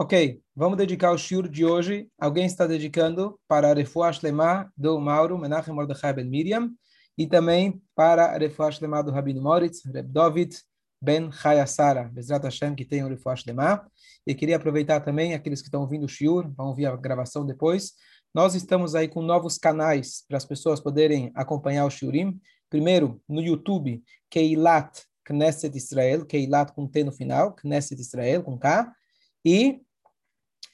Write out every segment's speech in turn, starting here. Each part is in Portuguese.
Ok, vamos dedicar o shiur de hoje. Alguém está dedicando para a Refuah Shlema do Mauro Menachem Mordechai Ben Miriam e também para a Refuah Shlema do Rabino Moritz, Reb David Ben Chayasara, Bezrat Hashem, que tem o Refuah Shlema. E queria aproveitar também aqueles que estão ouvindo o shiur, vão ouvir a gravação depois. Nós estamos aí com novos canais para as pessoas poderem acompanhar o shiurim. Primeiro, no YouTube, Keilat Knesset Israel, Keilat com T no final, Knesset Israel com K. E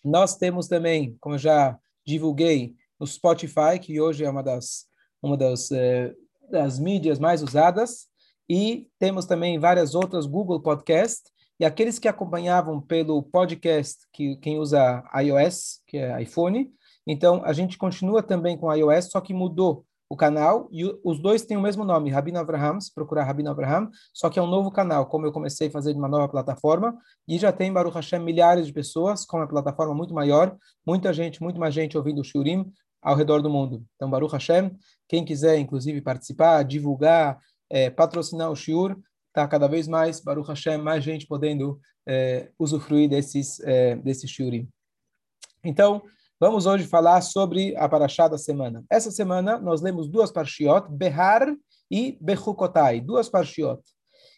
nós temos também, como eu já divulguei, o Spotify, que hoje é uma das, uma das, eh, das mídias mais usadas, e temos também várias outras Google Podcast, e aqueles que acompanhavam pelo podcast, que quem usa iOS, que é iPhone, então a gente continua também com iOS, só que mudou o canal, e os dois têm o mesmo nome, Rabino Abraham, se procurar Rabino Abraham, só que é um novo canal, como eu comecei a fazer de uma nova plataforma, e já tem, Baruch Hashem, milhares de pessoas, com uma plataforma muito maior, muita gente, muito mais gente ouvindo o Shurim ao redor do mundo. Então, Baruch Hashem, quem quiser, inclusive, participar, divulgar, é, patrocinar o Shur, está cada vez mais, Baruch Hashem, mais gente podendo é, usufruir desses, é, desses Shurim. Então, Vamos hoje falar sobre a Parashá da semana. Essa semana nós lemos duas Parshiot, Behar e Bechukotai, duas Parshiot.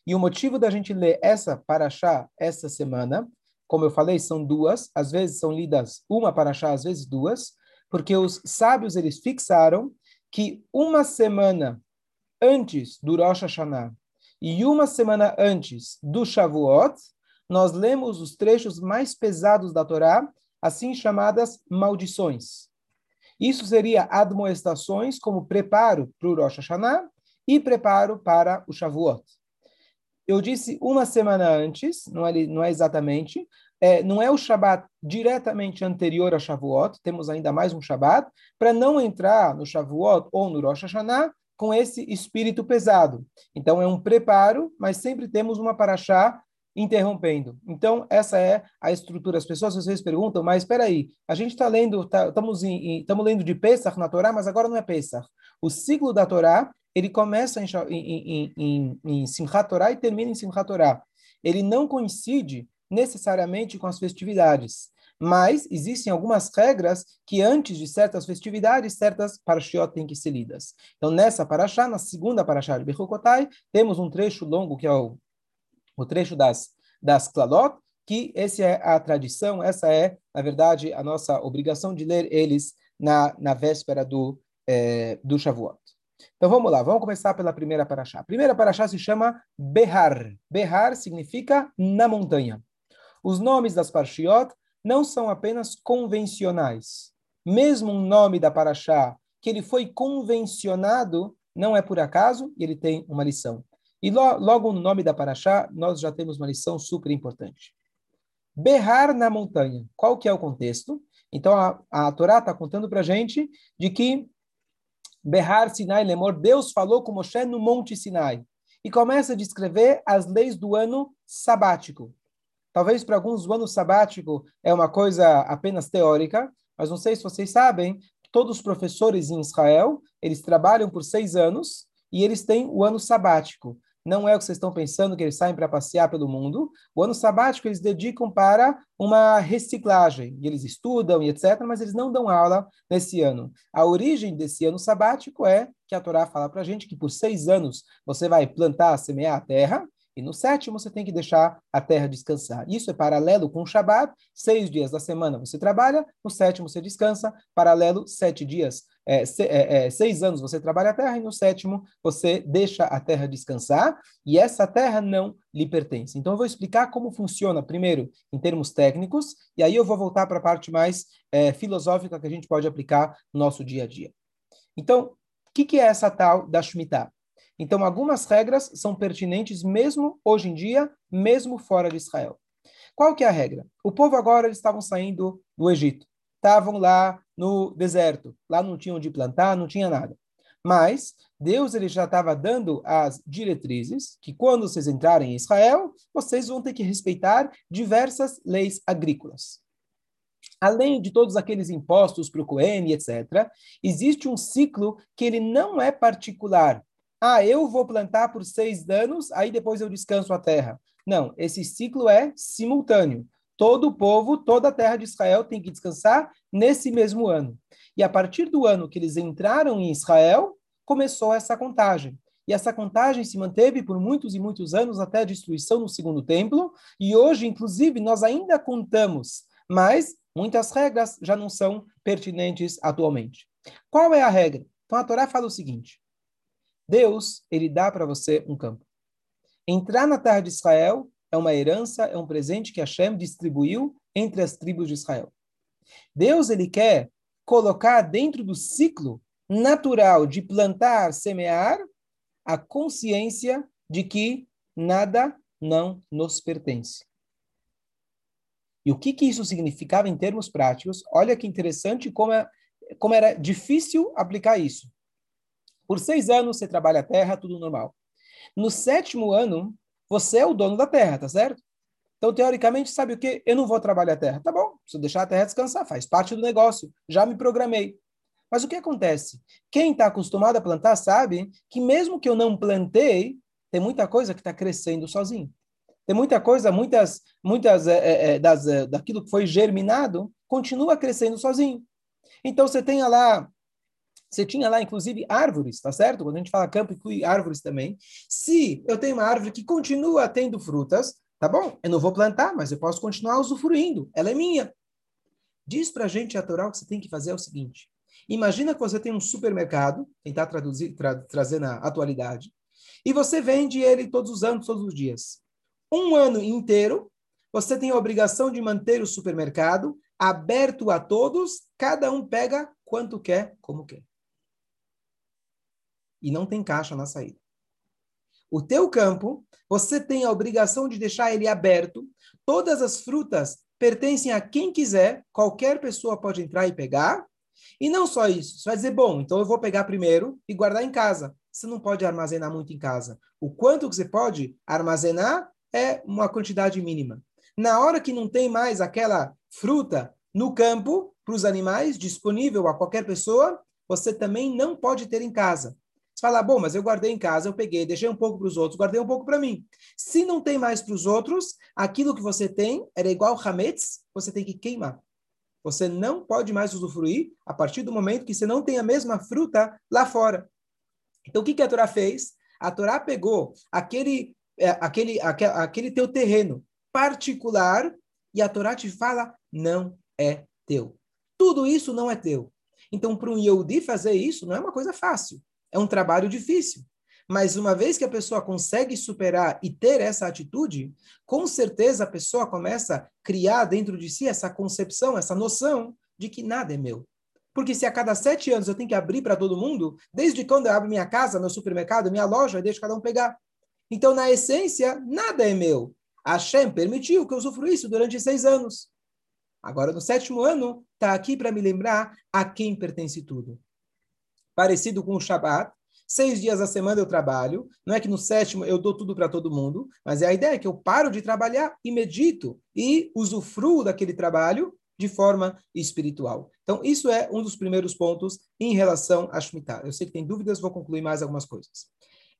E o motivo da gente ler essa Parashá essa semana, como eu falei, são duas, às vezes são lidas uma Parashá, às vezes duas, porque os sábios eles fixaram que uma semana antes do Rosh Hashanah e uma semana antes do Shavuot, nós lemos os trechos mais pesados da Torá assim chamadas maldições. Isso seria admoestações como preparo para o Rosh Hashanah e preparo para o Shavuot. Eu disse uma semana antes, não é, não é exatamente, é, não é o Shabat diretamente anterior a Shavuot, temos ainda mais um Shabat, para não entrar no Shavuot ou no Rosh Hashanah com esse espírito pesado. Então é um preparo, mas sempre temos uma paraxá interrompendo. Então, essa é a estrutura. As pessoas às vezes perguntam, mas espera aí, a gente está lendo, tá, estamos estamos lendo de Pesach na Torá, mas agora não é Pesach. O ciclo da Torá, ele começa em, em, em, em Simchat Torá e termina em Simchat Torá. Ele não coincide necessariamente com as festividades, mas existem algumas regras que antes de certas festividades, certas parashiot têm que ser lidas. Então, nessa parashá, na segunda parashá de Bechukotai, temos um trecho longo que é o o trecho das, das Klalot, que essa é a tradição, essa é, na verdade, a nossa obrigação de ler eles na, na véspera do, é, do Shavuot. Então vamos lá, vamos começar pela primeira paraxá. A primeira paraxá se chama Behar. Behar significa na montanha. Os nomes das parshiot não são apenas convencionais. Mesmo um nome da paraxá que ele foi convencionado, não é por acaso, e ele tem uma lição. E lo, logo no nome da Paraxá, nós já temos uma lição super importante. Berrar na montanha. Qual que é o contexto? Então, a, a Torá está contando para a gente de que Berrar Sinai Lemor, Deus falou com Moshe no Monte Sinai. E começa a descrever as leis do ano sabático. Talvez para alguns o ano sabático é uma coisa apenas teórica, mas não sei se vocês sabem, todos os professores em Israel, eles trabalham por seis anos e eles têm o ano sabático não é o que vocês estão pensando que eles saem para passear pelo mundo. O ano sabático eles dedicam para uma reciclagem, e eles estudam e etc., mas eles não dão aula nesse ano. A origem desse ano sabático é que a Torá fala para a gente que por seis anos você vai plantar, semear a terra, e no sétimo você tem que deixar a terra descansar. Isso é paralelo com o Shabat. Seis dias da semana você trabalha, no sétimo você descansa. Paralelo, sete dias, é, se, é, é, seis anos você trabalha a terra e no sétimo você deixa a terra descansar. E essa terra não lhe pertence. Então eu vou explicar como funciona, primeiro, em termos técnicos, e aí eu vou voltar para a parte mais é, filosófica que a gente pode aplicar no nosso dia a dia. Então, o que, que é essa tal da Shemitah? Então, algumas regras são pertinentes mesmo hoje em dia, mesmo fora de Israel. Qual que é a regra? O povo agora eles estavam saindo do Egito, estavam lá no deserto, lá não tinham onde plantar, não tinha nada. Mas Deus ele já estava dando as diretrizes que quando vocês entrarem em Israel, vocês vão ter que respeitar diversas leis agrícolas. Além de todos aqueles impostos para o Cohen, etc., existe um ciclo que ele não é particular ah, eu vou plantar por seis anos, aí depois eu descanso a terra. Não, esse ciclo é simultâneo. todo o povo, toda a terra de Israel tem que descansar nesse mesmo ano. E a partir do ano que eles entraram em Israel, começou essa contagem. E essa contagem se manteve por muitos e muitos anos até a destruição do segundo templo. E hoje, inclusive, nós ainda contamos, mas muitas regras já não são pertinentes atualmente. Qual é a regra? Então a Torá fala o seguinte: Deus, ele dá para você um campo. Entrar na terra de Israel é uma herança, é um presente que Hashem distribuiu entre as tribos de Israel. Deus, ele quer colocar dentro do ciclo natural de plantar, semear, a consciência de que nada não nos pertence. E o que, que isso significava em termos práticos? Olha que interessante como, é, como era difícil aplicar isso. Por seis anos você trabalha a terra, tudo normal. No sétimo ano, você é o dono da terra, tá certo? Então, teoricamente, sabe o que? Eu não vou trabalhar a terra. Tá bom, preciso deixar a terra descansar, faz parte do negócio. Já me programei. Mas o que acontece? Quem está acostumado a plantar sabe que mesmo que eu não plantei, tem muita coisa que está crescendo sozinho. Tem muita coisa, muitas, muitas é, é, das, é, daquilo que foi germinado continua crescendo sozinho. Então você tem lá, você tinha lá inclusive árvores, tá certo? Quando a gente fala campo, inclui árvores também. Se eu tenho uma árvore que continua tendo frutas, tá bom? Eu não vou plantar, mas eu posso continuar usufruindo. Ela é minha. Diz para a gente a Torá que você tem que fazer é o seguinte: Imagina que você tem um supermercado, tentar traduzir, tra trazer na atualidade, e você vende ele todos os anos, todos os dias. Um ano inteiro, você tem a obrigação de manter o supermercado aberto a todos, cada um pega quanto quer, como quer. E não tem caixa na saída. O teu campo, você tem a obrigação de deixar ele aberto. Todas as frutas pertencem a quem quiser, qualquer pessoa pode entrar e pegar. E não só isso, você vai dizer, bom, então eu vou pegar primeiro e guardar em casa. Você não pode armazenar muito em casa. O quanto que você pode armazenar é uma quantidade mínima. Na hora que não tem mais aquela fruta no campo para os animais disponível a qualquer pessoa, você também não pode ter em casa. Você fala, bom, mas eu guardei em casa, eu peguei, deixei um pouco para os outros, guardei um pouco para mim. Se não tem mais para os outros, aquilo que você tem era igual hametz, você tem que queimar. Você não pode mais usufruir a partir do momento que você não tem a mesma fruta lá fora. Então, o que, que a Torá fez? A Torá pegou aquele, é, aquele, aquele, aquele teu terreno particular e a Torá te fala, não é teu. Tudo isso não é teu. Então, para um Yehudi fazer isso não é uma coisa fácil. É um trabalho difícil. Mas uma vez que a pessoa consegue superar e ter essa atitude, com certeza a pessoa começa a criar dentro de si essa concepção, essa noção de que nada é meu. Porque se a cada sete anos eu tenho que abrir para todo mundo, desde quando eu abro minha casa, meu supermercado, minha loja, eu deixo cada um pegar. Então, na essência, nada é meu. A Hashem permitiu que eu usufruísse durante seis anos. Agora, no sétimo ano, está aqui para me lembrar a quem pertence tudo. Parecido com o Shabat, Seis dias da semana eu trabalho, não é que no sétimo eu dou tudo para todo mundo, mas é a ideia é que eu paro de trabalhar e medito e usufruo daquele trabalho de forma espiritual. Então, isso é um dos primeiros pontos em relação a Shemitah. Eu sei que tem dúvidas, vou concluir mais algumas coisas.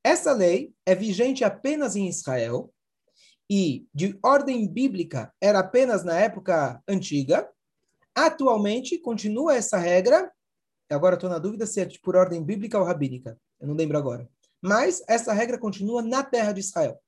Essa lei é vigente apenas em Israel e de ordem bíblica era apenas na época antiga. Atualmente, continua essa regra. Agora estou na dúvida se é por ordem bíblica ou rabínica. Eu não lembro agora. Mas essa regra continua na terra de Israel.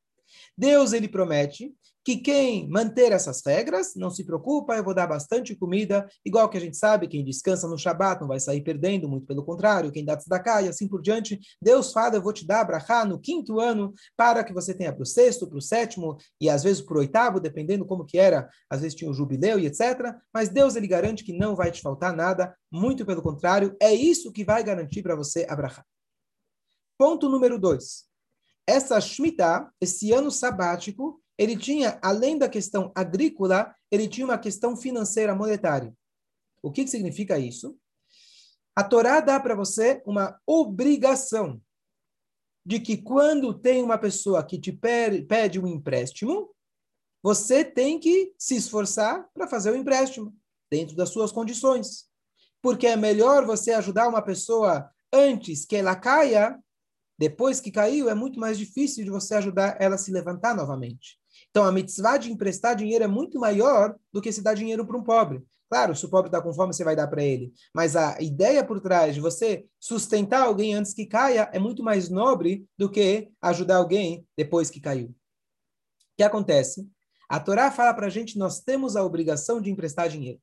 Deus ele promete que quem manter essas regras, não se preocupa, eu vou dar bastante comida, igual que a gente sabe, quem descansa no Shabat não vai sair perdendo, muito pelo contrário, quem dá tzedakah e assim por diante. Deus fala, eu vou te dar brachá no quinto ano, para que você tenha para o sexto, para o sétimo e às vezes para o oitavo, dependendo como que era, às vezes tinha o jubileu e etc. Mas Deus ele garante que não vai te faltar nada, muito pelo contrário, é isso que vai garantir para você a brachá. Ponto número dois. Essa Shemitah, esse ano sabático, ele tinha, além da questão agrícola, ele tinha uma questão financeira, monetária. O que, que significa isso? A Torá dá para você uma obrigação de que quando tem uma pessoa que te pede um empréstimo, você tem que se esforçar para fazer o empréstimo, dentro das suas condições. Porque é melhor você ajudar uma pessoa antes que ela caia depois que caiu, é muito mais difícil de você ajudar ela a se levantar novamente. Então, a mitzvah de emprestar dinheiro é muito maior do que se dar dinheiro para um pobre. Claro, se o pobre está com fome, você vai dar para ele. Mas a ideia por trás de você sustentar alguém antes que caia é muito mais nobre do que ajudar alguém depois que caiu. O que acontece? A Torá fala para a gente, nós temos a obrigação de emprestar dinheiro.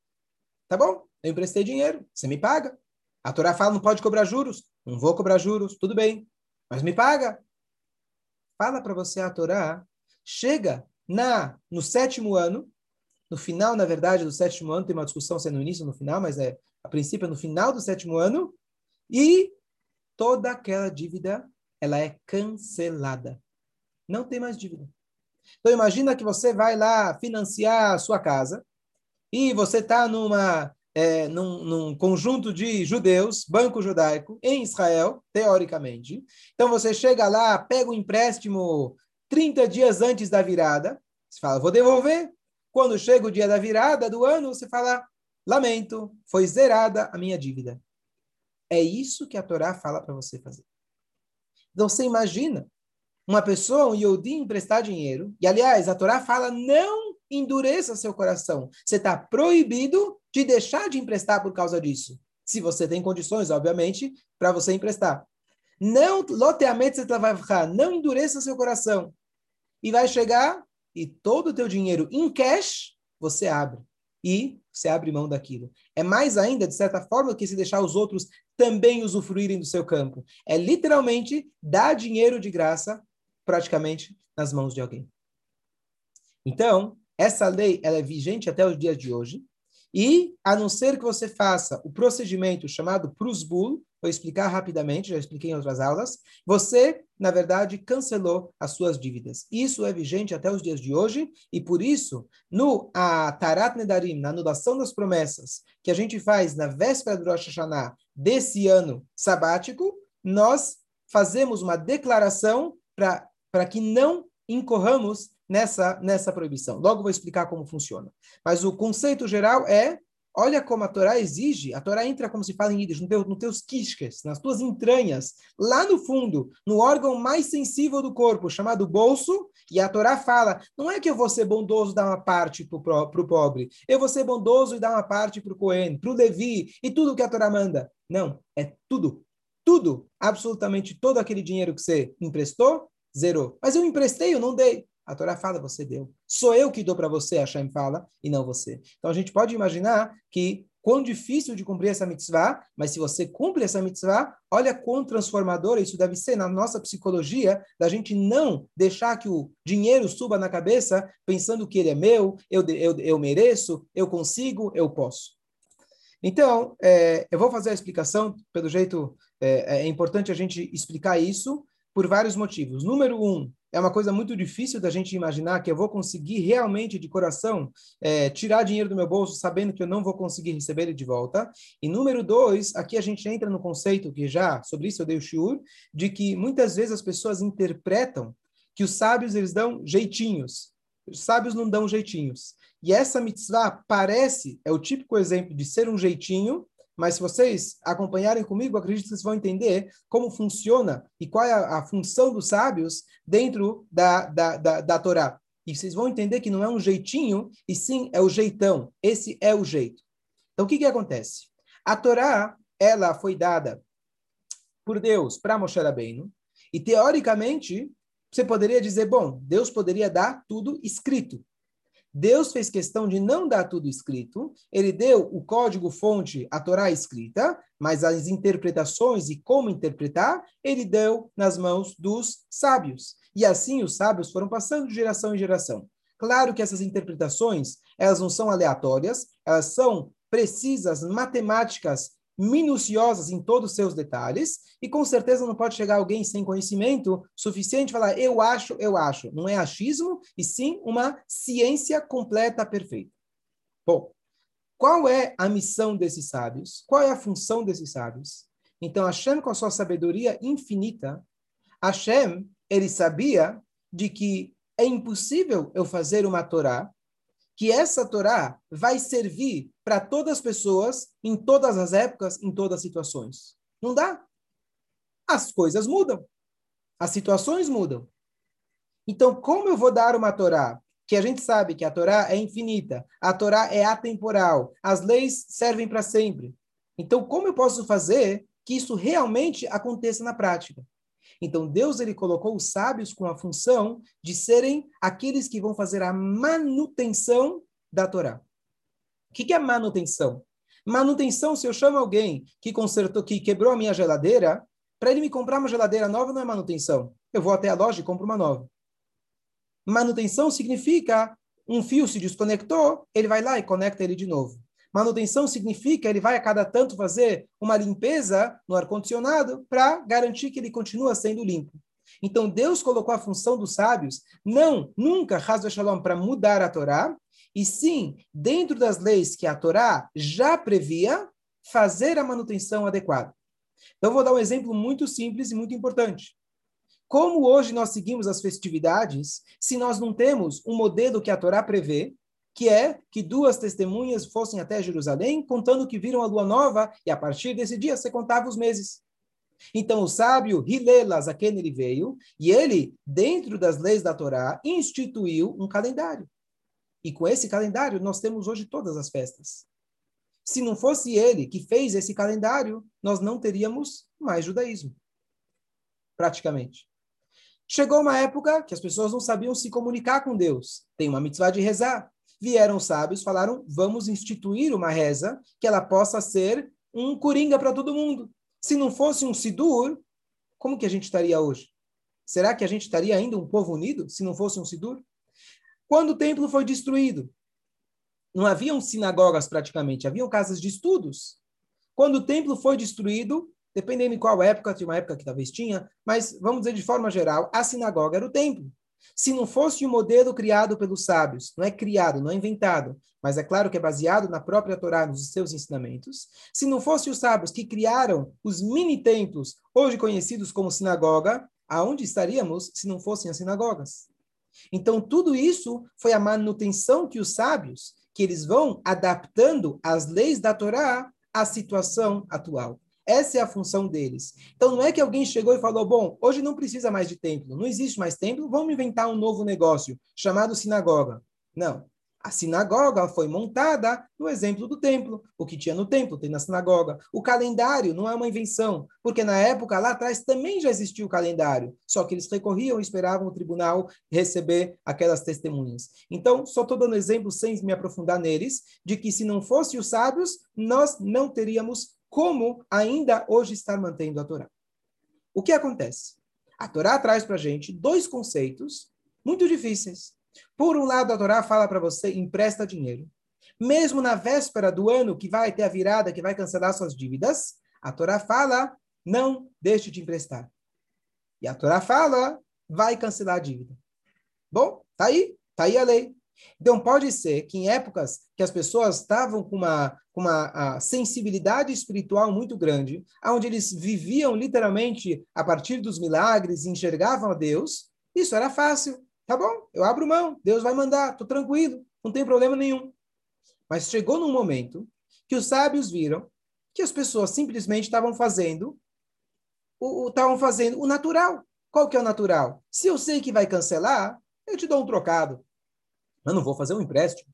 Tá bom? Eu emprestei dinheiro, você me paga. A Torá fala, não pode cobrar juros. Não vou cobrar juros, tudo bem. Mas me paga. Fala para você a Torá, chega na no sétimo ano, no final, na verdade, do sétimo ano, tem uma discussão se é no início ou no final, mas é a princípio é no final do sétimo ano, e toda aquela dívida ela é cancelada. Não tem mais dívida. Então imagina que você vai lá financiar a sua casa e você está numa é, num, num, conjunto de judeus, banco judaico, em Israel, teoricamente. Então você chega lá, pega o um empréstimo 30 dias antes da virada, você fala, vou devolver. Quando chega o dia da virada do ano, você fala, lamento, foi zerada a minha dívida. É isso que a Torá fala para você fazer. Então você imagina uma pessoa, um Yodi, emprestar dinheiro, e aliás, a Torá fala, não endureça seu coração. Você está proibido de deixar de emprestar por causa disso. Se você tem condições, obviamente, para você emprestar. Não, loteamento você vai ficar, não endureça seu coração. E vai chegar e todo o teu dinheiro em cash você abre. E você abre mão daquilo. É mais ainda, de certa forma, que se deixar os outros também usufruírem do seu campo. É literalmente dar dinheiro de graça, praticamente, nas mãos de alguém. Então, essa lei ela é vigente até os dias de hoje. E, a não ser que você faça o procedimento chamado Prusbul, vou explicar rapidamente, já expliquei em outras aulas, você, na verdade, cancelou as suas dívidas. Isso é vigente até os dias de hoje, e por isso, no a Tarat Nedarim, na anulação das promessas, que a gente faz na véspera do Rosh Hashanah desse ano sabático, nós fazemos uma declaração para que não incorramos nessa, nessa proibição. Logo vou explicar como funciona. Mas o conceito geral é, olha como a Torá exige, a Torá entra, como se fala em Yiddish, no, teu, no teus quisques, nas tuas entranhas, lá no fundo, no órgão mais sensível do corpo, chamado bolso, e a Torá fala, não é que eu vou ser bondoso e dar uma parte para o pobre, eu vou ser bondoso e dar uma parte para o Cohen, para o Levi, e tudo que a Torá manda. Não, é tudo. Tudo, absolutamente todo aquele dinheiro que você emprestou, zerou. Mas eu emprestei, eu não dei. A Torá fala, você deu. Sou eu que dou para você, Hashem fala, e não você. Então a gente pode imaginar que quão difícil de cumprir essa mitzvah, mas se você cumpre essa mitzvah, olha quão transformadora isso deve ser na nossa psicologia, da gente não deixar que o dinheiro suba na cabeça pensando que ele é meu, eu, eu, eu mereço, eu consigo, eu posso. Então, é, eu vou fazer a explicação, pelo jeito, é, é importante a gente explicar isso por vários motivos. Número um, é uma coisa muito difícil da gente imaginar que eu vou conseguir realmente de coração é, tirar dinheiro do meu bolso sabendo que eu não vou conseguir receber ele de volta. E número dois, aqui a gente entra no conceito que já, sobre isso eu dei o shiur, de que muitas vezes as pessoas interpretam que os sábios eles dão jeitinhos. Os sábios não dão jeitinhos. E essa mitzvah parece, é o típico exemplo de ser um jeitinho, mas se vocês acompanharem comigo, acredito que vocês vão entender como funciona e qual é a, a função dos sábios dentro da, da, da, da Torá. E vocês vão entender que não é um jeitinho, e sim é o jeitão. Esse é o jeito. Então, o que, que acontece? A Torá, ela foi dada por Deus para Moshe Rabbeinu, e teoricamente, você poderia dizer, bom, Deus poderia dar tudo escrito. Deus fez questão de não dar tudo escrito, ele deu o código-fonte, a Torá escrita, mas as interpretações e como interpretar, ele deu nas mãos dos sábios. E assim os sábios foram passando de geração em geração. Claro que essas interpretações, elas não são aleatórias, elas são precisas, matemáticas minuciosas em todos os seus detalhes, e com certeza não pode chegar alguém sem conhecimento suficiente e falar, eu acho, eu acho. Não é achismo, e sim uma ciência completa, perfeita. Bom, qual é a missão desses sábios? Qual é a função desses sábios? Então, Hashem, com a sua sabedoria infinita, Hashem, ele sabia de que é impossível eu fazer uma Torá que essa Torá vai servir para todas as pessoas, em todas as épocas, em todas as situações. Não dá. As coisas mudam. As situações mudam. Então, como eu vou dar uma Torá que a gente sabe que a Torá é infinita, a Torá é atemporal, as leis servem para sempre. Então, como eu posso fazer que isso realmente aconteça na prática? Então, Deus ele colocou os sábios com a função de serem aqueles que vão fazer a manutenção da Torá. O que é manutenção? Manutenção, se eu chamo alguém que consertou, que quebrou a minha geladeira, para ele me comprar uma geladeira nova não é manutenção. Eu vou até a loja e compro uma nova. Manutenção significa um fio se desconectou, ele vai lá e conecta ele de novo. Manutenção significa ele vai a cada tanto fazer uma limpeza no ar-condicionado para garantir que ele continua sendo limpo. Então Deus colocou a função dos sábios, não, nunca, Hazva Shalom, para mudar a Torá, e sim, dentro das leis que a Torá já previa, fazer a manutenção adequada. Então vou dar um exemplo muito simples e muito importante. Como hoje nós seguimos as festividades, se nós não temos um modelo que a Torá prevê, que é que duas testemunhas fossem até Jerusalém, contando que viram a lua nova, e a partir desse dia você contava os meses. Então o sábio Hilelas, a quem ele veio, e ele, dentro das leis da Torá, instituiu um calendário. E com esse calendário nós temos hoje todas as festas. Se não fosse ele que fez esse calendário, nós não teríamos mais judaísmo. Praticamente. Chegou uma época que as pessoas não sabiam se comunicar com Deus. Tem uma mitzvah de rezar. Vieram os sábios, falaram: vamos instituir uma reza que ela possa ser um coringa para todo mundo. Se não fosse um Sidur, como que a gente estaria hoje? Será que a gente estaria ainda um povo unido se não fosse um Sidur? Quando o templo foi destruído, não haviam sinagogas praticamente, haviam casas de estudos. Quando o templo foi destruído, dependendo em qual época, tinha uma época que talvez tinha, mas vamos dizer de forma geral, a sinagoga era o templo. Se não fosse um modelo criado pelos sábios, não é criado, não é inventado, mas é claro que é baseado na própria Torá, nos seus ensinamentos, se não fosse os sábios que criaram os mini-templos, hoje conhecidos como sinagoga, aonde estaríamos se não fossem as sinagogas? Então, tudo isso foi a manutenção que os sábios, que eles vão adaptando as leis da Torá à situação atual. Essa é a função deles. Então não é que alguém chegou e falou: bom, hoje não precisa mais de templo, não existe mais templo, vamos inventar um novo negócio chamado sinagoga. Não. A sinagoga foi montada no exemplo do templo. O que tinha no templo tem na sinagoga. O calendário não é uma invenção, porque na época lá atrás também já existia o calendário, só que eles recorriam e esperavam o tribunal receber aquelas testemunhas. Então, só estou dando exemplo sem me aprofundar neles, de que se não fossem os sábios, nós não teríamos como ainda hoje estar mantendo a Torá. O que acontece? A Torá traz para a gente dois conceitos muito difíceis. Por um lado, a Torá fala para você, empresta dinheiro. Mesmo na véspera do ano que vai ter a virada, que vai cancelar suas dívidas, a Torá fala, não deixe de emprestar. E a Torá fala, vai cancelar a dívida. Bom, tá aí, tá aí a lei. Então, pode ser que em épocas que as pessoas estavam com uma, com uma sensibilidade espiritual muito grande, onde eles viviam literalmente a partir dos milagres, enxergavam a Deus, isso era fácil. Tá bom, eu abro mão, Deus vai mandar, estou tranquilo, não tem problema nenhum. Mas chegou num momento que os sábios viram que as pessoas simplesmente estavam fazendo o estavam fazendo o natural. Qual que é o natural? Se eu sei que vai cancelar, eu te dou um trocado. Eu não vou fazer um empréstimo.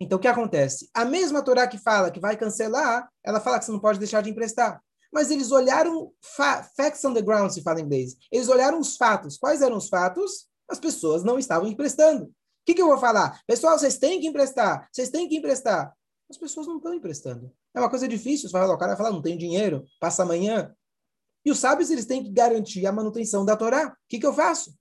Então, o que acontece? A mesma Torá que fala que vai cancelar, ela fala que você não pode deixar de emprestar. Mas eles olharam facts on the ground, se fala em inglês. Eles olharam os fatos. Quais eram os fatos? As pessoas não estavam emprestando. O que, que eu vou falar? Pessoal, vocês têm que emprestar. Vocês têm que emprestar. As pessoas não estão emprestando. É uma coisa difícil. Você vai falar, o cara vai falar, não tenho dinheiro, passa amanhã. E os sábios, eles têm que garantir a manutenção da Torá. O que, que eu faço?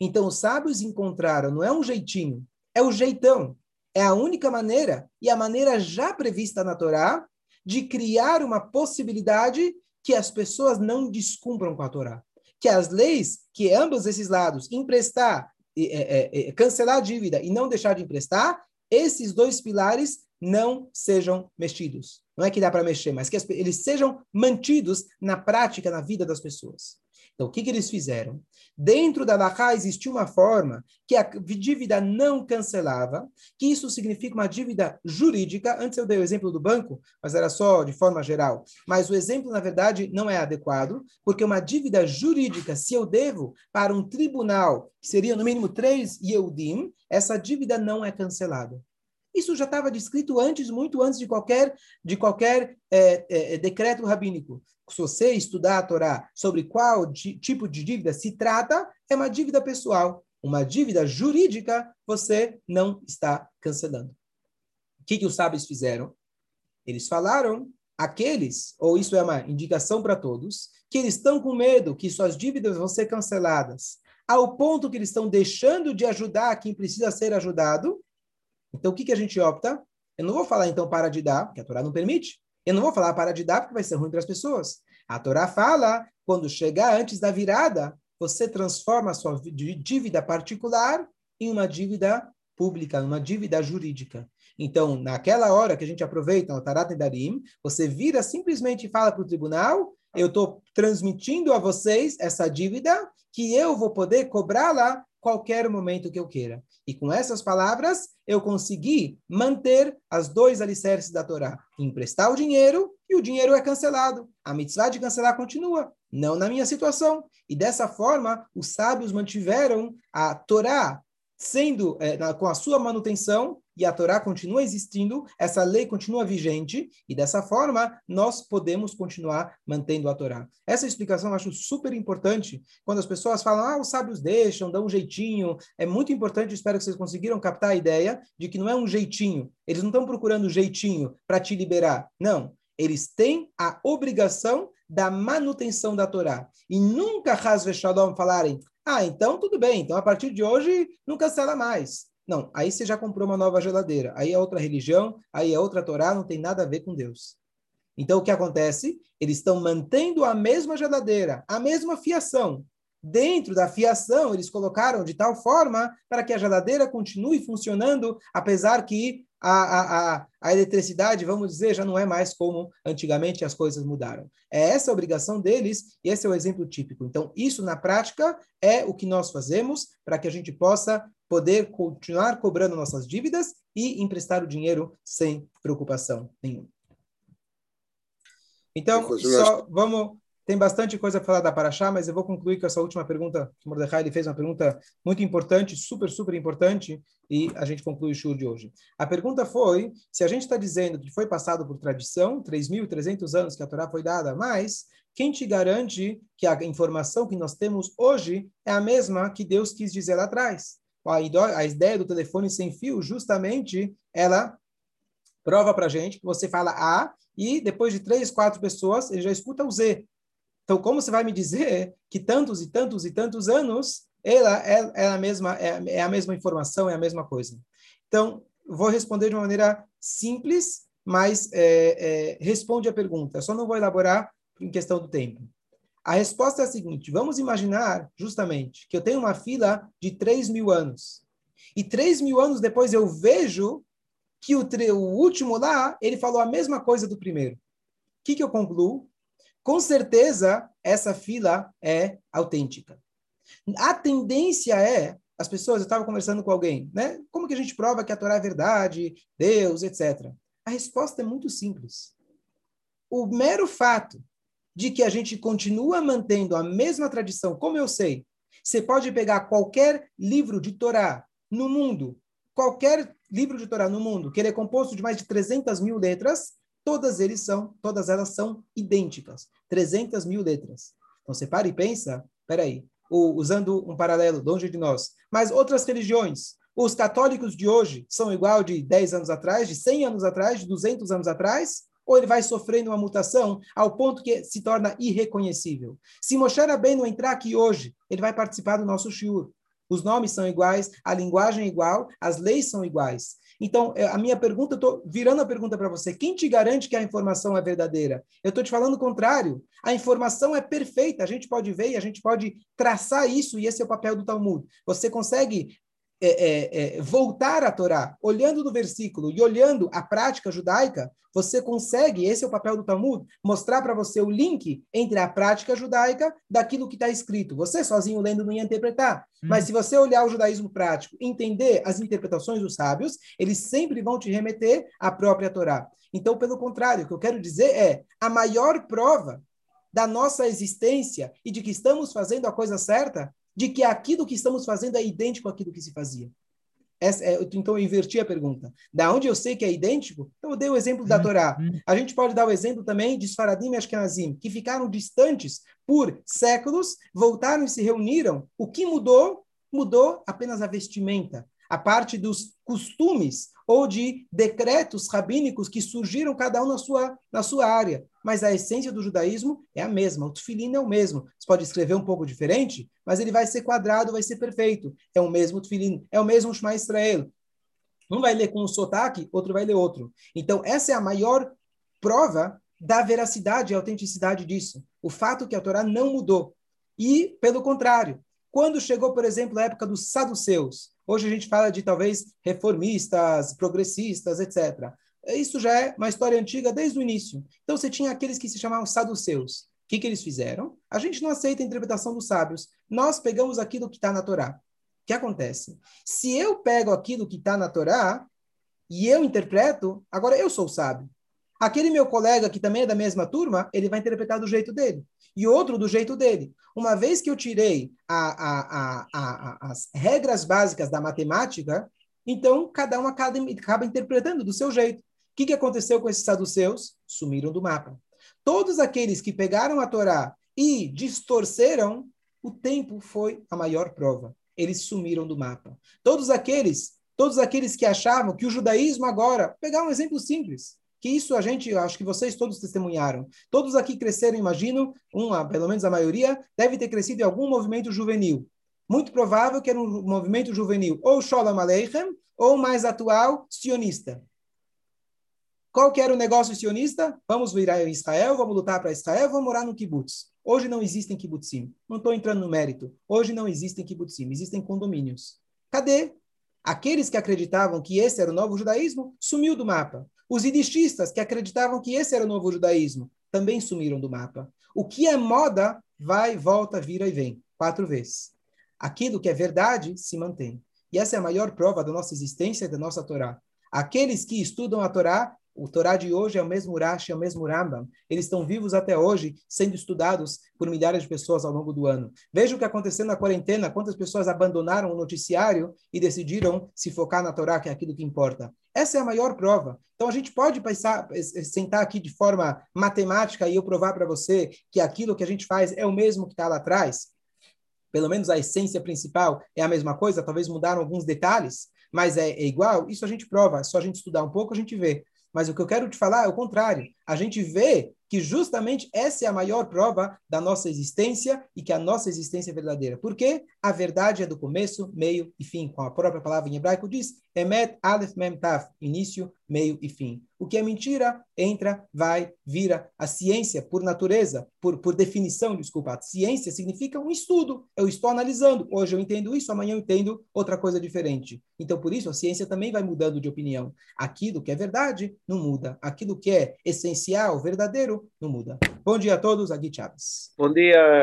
Então, os sábios encontraram, não é um jeitinho, é o jeitão. É a única maneira, e a maneira já prevista na Torá, de criar uma possibilidade que as pessoas não descumpram com a Torá. Que as leis, que ambos esses lados, emprestar, é, é, é, cancelar a dívida e não deixar de emprestar, esses dois pilares não sejam mexidos. Não é que dá para mexer, mas que eles sejam mantidos na prática, na vida das pessoas. Então, o que, que eles fizeram? Dentro da Laha existia uma forma que a dívida não cancelava, que isso significa uma dívida jurídica. Antes eu dei o exemplo do banco, mas era só de forma geral. Mas o exemplo, na verdade, não é adequado, porque uma dívida jurídica, se eu devo para um tribunal, que seria no mínimo três Yehudim, essa dívida não é cancelada. Isso já estava descrito antes, muito antes de qualquer, de qualquer é, é, decreto rabínico se você estudar a Torá sobre qual tipo de dívida se trata, é uma dívida pessoal. Uma dívida jurídica, você não está cancelando. O que, que os sábios fizeram? Eles falaram, aqueles, ou isso é uma indicação para todos, que eles estão com medo que suas dívidas vão ser canceladas, ao ponto que eles estão deixando de ajudar quem precisa ser ajudado. Então, o que, que a gente opta? Eu não vou falar, então, para de dar, porque a Torá não permite. Eu não vou falar para de dar porque vai ser ruim para as pessoas. A Torá fala, quando chegar antes da virada, você transforma a sua dívida particular em uma dívida pública, uma dívida jurídica. Então, naquela hora que a gente aproveita o Tarat Darim, você vira simplesmente e fala para o tribunal, eu estou transmitindo a vocês essa dívida que eu vou poder cobrá-la qualquer momento que eu queira. E com essas palavras, eu consegui manter as dois alicerces da Torá: emprestar o dinheiro e o dinheiro é cancelado. A mitzvah de cancelar continua, não na minha situação. E dessa forma, os sábios mantiveram a Torá sendo é, na, com a sua manutenção e a Torá continua existindo, essa lei continua vigente e dessa forma nós podemos continuar mantendo a Torá. Essa explicação eu acho super importante quando as pessoas falam, ah, os sábios deixam, dão um jeitinho. É muito importante, espero que vocês conseguiram captar a ideia de que não é um jeitinho. Eles não estão procurando jeitinho para te liberar. Não. Eles têm a obrigação da manutenção da Torá. E nunca Hasve Shalom falarem, ah, então tudo bem, então a partir de hoje não cancela mais. Não, aí você já comprou uma nova geladeira, aí é outra religião, aí é outra Torá, não tem nada a ver com Deus. Então o que acontece? Eles estão mantendo a mesma geladeira, a mesma fiação. Dentro da fiação, eles colocaram de tal forma para que a geladeira continue funcionando, apesar que a, a, a, eletricidade, vamos dizer, já não é mais como antigamente as coisas mudaram. É essa a obrigação deles e esse é o exemplo típico. Então, isso na prática é o que nós fazemos para que a gente possa poder continuar cobrando nossas dívidas e emprestar o dinheiro sem preocupação nenhuma. Então, só vamos tem bastante coisa a falar da Paraxá, mas eu vou concluir com essa última pergunta. O Mordecai ele fez uma pergunta muito importante, super, super importante, e a gente conclui o show de hoje. A pergunta foi se a gente está dizendo que foi passado por tradição, 3.300 anos que a Torá foi dada, mas quem te garante que a informação que nós temos hoje é a mesma que Deus quis dizer lá atrás? A ideia do telefone sem fio, justamente, ela prova para gente que você fala A e depois de três, quatro pessoas, ele já escuta o Z. Então, como você vai me dizer que tantos e tantos e tantos anos ela é, é a mesma é, é, a mesma informação, é a mesma coisa? Então, vou responder de uma maneira simples, mas é, é, responde a pergunta. Eu só não vou elaborar em questão do tempo. A resposta é a seguinte: vamos imaginar, justamente, que eu tenho uma fila de 3 mil anos. E 3 mil anos depois eu vejo que o, o último lá, ele falou a mesma coisa do primeiro. O que, que eu concluo? Com certeza essa fila é autêntica. A tendência é, as pessoas, eu estava conversando com alguém, né? Como que a gente prova que a Torá é verdade, Deus, etc. A resposta é muito simples. O mero fato de que a gente continua mantendo a mesma tradição, como eu sei, você pode pegar qualquer livro de Torá no mundo, qualquer livro de Torá no mundo, que ele é composto de mais de 300 mil letras, todas eles são, todas elas são idênticas, 300 mil letras. Então você para e pensa, peraí, usando um paralelo longe de nós, mas outras religiões, os católicos de hoje são igual de 10 anos atrás, de 100 anos atrás, de 200 anos atrás? Ou ele vai sofrendo uma mutação ao ponto que se torna irreconhecível? Se Moshe Rabbeinu entrar aqui hoje, ele vai participar do nosso shiur. Os nomes são iguais, a linguagem é igual, as leis são iguais. Então, é, a minha pergunta, eu estou virando a pergunta para você: quem te garante que a informação é verdadeira? Eu estou te falando o contrário. A informação é perfeita, a gente pode ver e a gente pode traçar isso, e esse é o papel do Talmud. Você consegue é, é, é, voltar à Torá, olhando no versículo e olhando a prática judaica, você consegue, esse é o papel do Talmud, mostrar para você o link entre a prática judaica daquilo que está escrito. Você sozinho lendo não ia interpretar. Hum. Mas se você olhar o judaísmo prático, entender as interpretações dos sábios, eles sempre vão te remeter à própria Torá. Então, pelo contrário, o que eu quero dizer é a maior prova da nossa existência e de que estamos fazendo a coisa certa de que aquilo que estamos fazendo é idêntico àquilo que se fazia. É, então eu inverti a pergunta. Da onde eu sei que é idêntico? Então eu dei o exemplo da uhum. Torá. A gente pode dar o exemplo também de Sfaradim e Ashkenazim, que ficaram distantes por séculos, voltaram e se reuniram. O que mudou? Mudou apenas a vestimenta, a parte dos costumes ou de decretos rabínicos que surgiram cada um na sua, na sua área. Mas a essência do judaísmo é a mesma, o tefilin é o mesmo. Você pode escrever um pouco diferente, mas ele vai ser quadrado, vai ser perfeito. É o mesmo tefilin, é o mesmo Shema Israel. Um vai ler com um sotaque, outro vai ler outro. Então, essa é a maior prova da veracidade e autenticidade disso. O fato que a Torá não mudou. E, pelo contrário, quando chegou, por exemplo, a época dos saduceus, hoje a gente fala de talvez reformistas, progressistas, etc. Isso já é uma história antiga desde o início. Então você tinha aqueles que se chamavam saduceus. O que, que eles fizeram? A gente não aceita a interpretação dos sábios. Nós pegamos aquilo que está na Torá. O que acontece? Se eu pego aquilo que está na Torá e eu interpreto, agora eu sou sábio. Aquele meu colega que também é da mesma turma, ele vai interpretar do jeito dele. E outro do jeito dele. Uma vez que eu tirei a, a, a, as regras básicas da matemática, então cada um acaba, interpretando do seu jeito. O que, que aconteceu com esses saduceus? Sumiram do mapa. Todos aqueles que pegaram a Torá e distorceram, o tempo foi a maior prova. Eles sumiram do mapa. Todos aqueles, todos aqueles que achavam que o judaísmo agora, pegar um exemplo simples, que isso a gente, acho que vocês todos testemunharam. Todos aqui cresceram, imagino, uma, pelo menos a maioria, deve ter crescido em algum movimento juvenil. Muito provável que era um movimento juvenil, ou Sholem Aleichem, ou mais atual, sionista. Qual que era o negócio sionista? Vamos virar em Israel, vamos lutar para Israel, vamos morar no kibbutz. Hoje não existem kibbutzim. Não estou entrando no mérito. Hoje não existem kibbutzim, existem condomínios. Cadê? Aqueles que acreditavam que esse era o novo judaísmo, sumiu do mapa. Os idististas, que acreditavam que esse era o novo judaísmo, também sumiram do mapa. O que é moda, vai, volta, vira e vem. Quatro vezes. Aquilo que é verdade se mantém. E essa é a maior prova da nossa existência e da nossa Torá. Aqueles que estudam a Torá o Torá de hoje é o mesmo Rashi, é o mesmo Rambam. Eles estão vivos até hoje, sendo estudados por milhares de pessoas ao longo do ano. Veja o que aconteceu na quarentena, quantas pessoas abandonaram o noticiário e decidiram se focar na Torá, que é aquilo que importa. Essa é a maior prova. Então a gente pode pensar, sentar aqui de forma matemática e eu provar para você que aquilo que a gente faz é o mesmo que está lá atrás. Pelo menos a essência principal é a mesma coisa, talvez mudaram alguns detalhes, mas é, é igual. Isso a gente prova, é só a gente estudar um pouco, a gente vê. Mas o que eu quero te falar é o contrário. A gente vê que justamente essa é a maior prova da nossa existência e que a nossa existência é verdadeira. Porque a verdade é do começo, meio e fim. Com a própria palavra em hebraico diz Emet, Aleph, Mem, Taf. Início, meio e fim. O que é mentira, entra, vai, vira. A ciência, por natureza, por, por definição, desculpa, a ciência significa um estudo. Eu estou analisando. Hoje eu entendo isso, amanhã eu entendo outra coisa diferente. Então, por isso, a ciência também vai mudando de opinião. Aquilo que é verdade não muda. Aquilo que é essencial, verdadeiro, não muda. Bom dia a todos, Agui Chaves. Bom dia.